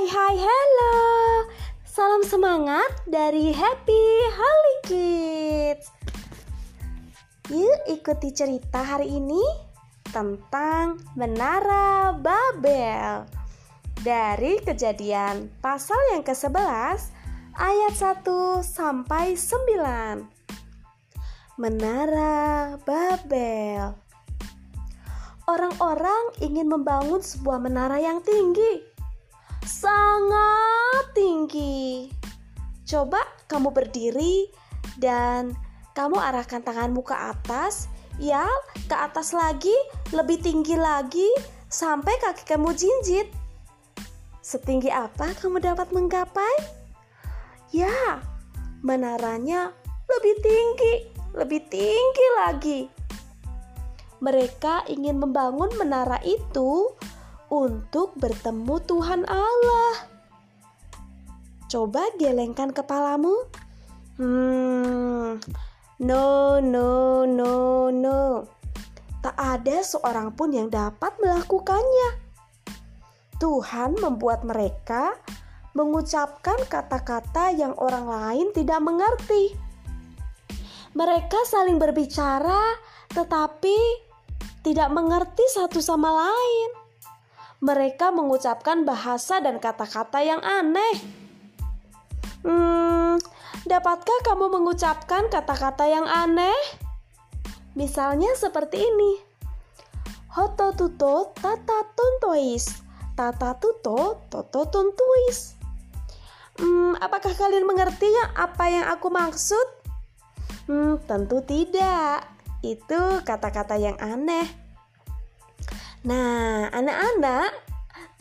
Hai hai hello. Salam semangat dari Happy Holy Kids. Yuk ikuti cerita hari ini tentang Menara Babel. Dari kejadian pasal yang ke-11 ayat 1 sampai 9 Menara Babel. Orang-orang ingin membangun sebuah menara yang tinggi sangat tinggi. Coba kamu berdiri dan kamu arahkan tanganmu ke atas, ya, ke atas lagi, lebih tinggi lagi, sampai kaki kamu jinjit. Setinggi apa kamu dapat menggapai? Ya, menaranya lebih tinggi, lebih tinggi lagi. Mereka ingin membangun menara itu untuk bertemu Tuhan Allah. Coba gelengkan kepalamu. Hmm, no, no, no, no. Tak ada seorang pun yang dapat melakukannya. Tuhan membuat mereka mengucapkan kata-kata yang orang lain tidak mengerti. Mereka saling berbicara, tetapi tidak mengerti satu sama lain mereka mengucapkan bahasa dan kata-kata yang aneh. Hmm, dapatkah kamu mengucapkan kata-kata yang aneh? Misalnya seperti ini. Hoto tuto tata tuntuis. Tata tuto toto tuntuis. Hmm, apakah kalian mengerti ya apa yang aku maksud? Hmm, tentu tidak. Itu kata-kata yang aneh. Nah, anak-anak,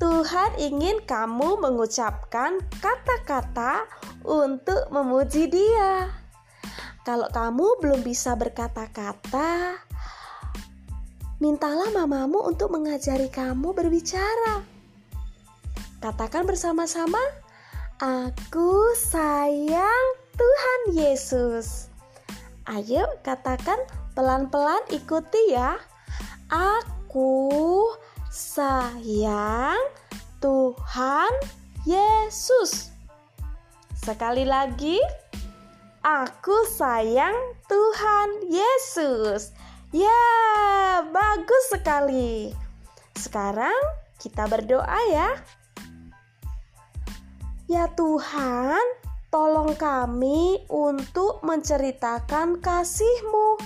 Tuhan ingin kamu mengucapkan kata-kata untuk memuji Dia. Kalau kamu belum bisa berkata-kata, mintalah mamamu untuk mengajari kamu berbicara. Katakan bersama-sama, "Aku sayang Tuhan Yesus." Ayo, katakan pelan-pelan, ikuti ya. Aku Aku sayang Tuhan Yesus. Sekali lagi, aku sayang Tuhan Yesus. Ya, bagus sekali. Sekarang kita berdoa ya. Ya Tuhan, tolong kami untuk menceritakan kasih-Mu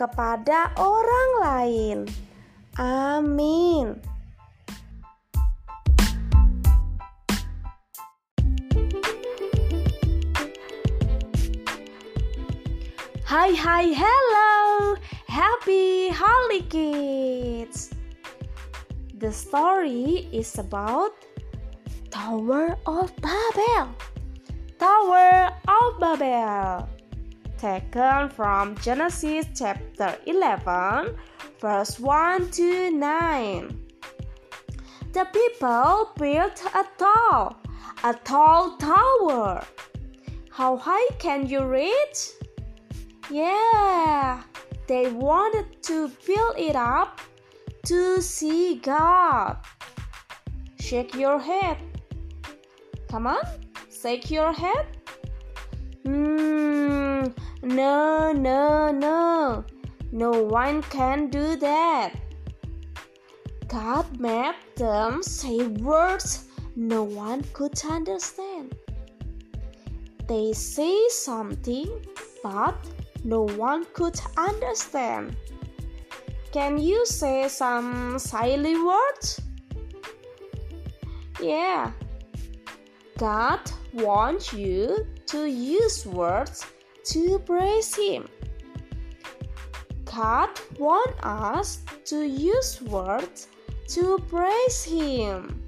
kepada orang lain. Amin. Hi, hi, hello. Happy Holy Kids. The story is about Tower of Babel. Tower of Babel. Taken from Genesis chapter 11 verse 1 to 9. The people built a tall, a tall tower. How high can you reach? Yeah, they wanted to build it up to see God. Shake your head. Come on, shake your head. Hmm, no, no, no. No one can do that. God made them say words no one could understand. They say something, but no one could understand. Can you say some silly words? Yeah. God wants you to use words to praise Him. God wants us to use words to praise Him.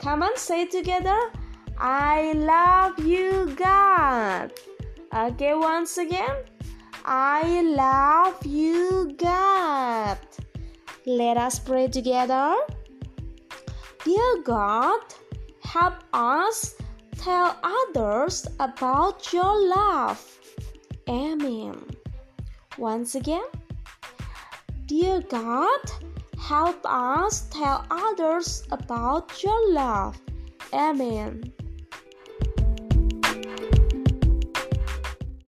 Come and say together. I love you, God. Okay, once again. I love you, God. Let us pray together. Dear God, help us tell others about your love. Amen. Once again, Dear God, help us tell others about your love. Amin.